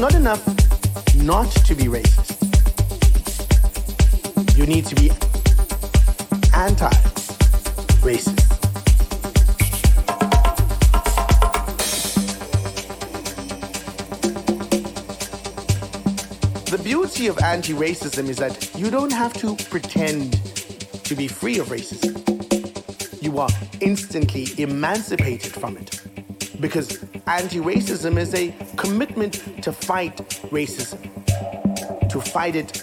not enough not to be racist. You need to be anti racist. The beauty of anti racism is that you don't have to pretend to be free of racism. You are instantly emancipated from it. Because anti racism is a commitment to fight racism, to fight it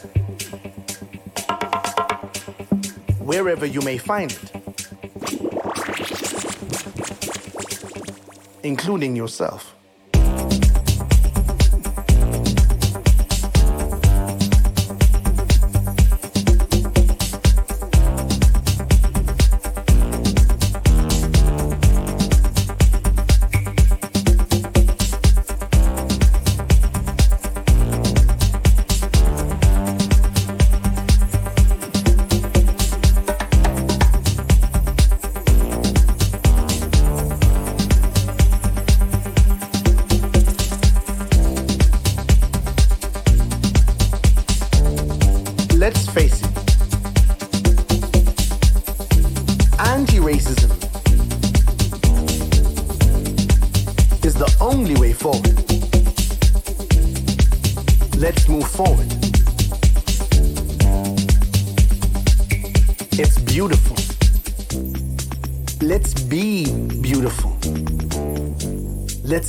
wherever you may find it, including yourself.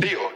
Tío,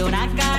llorar.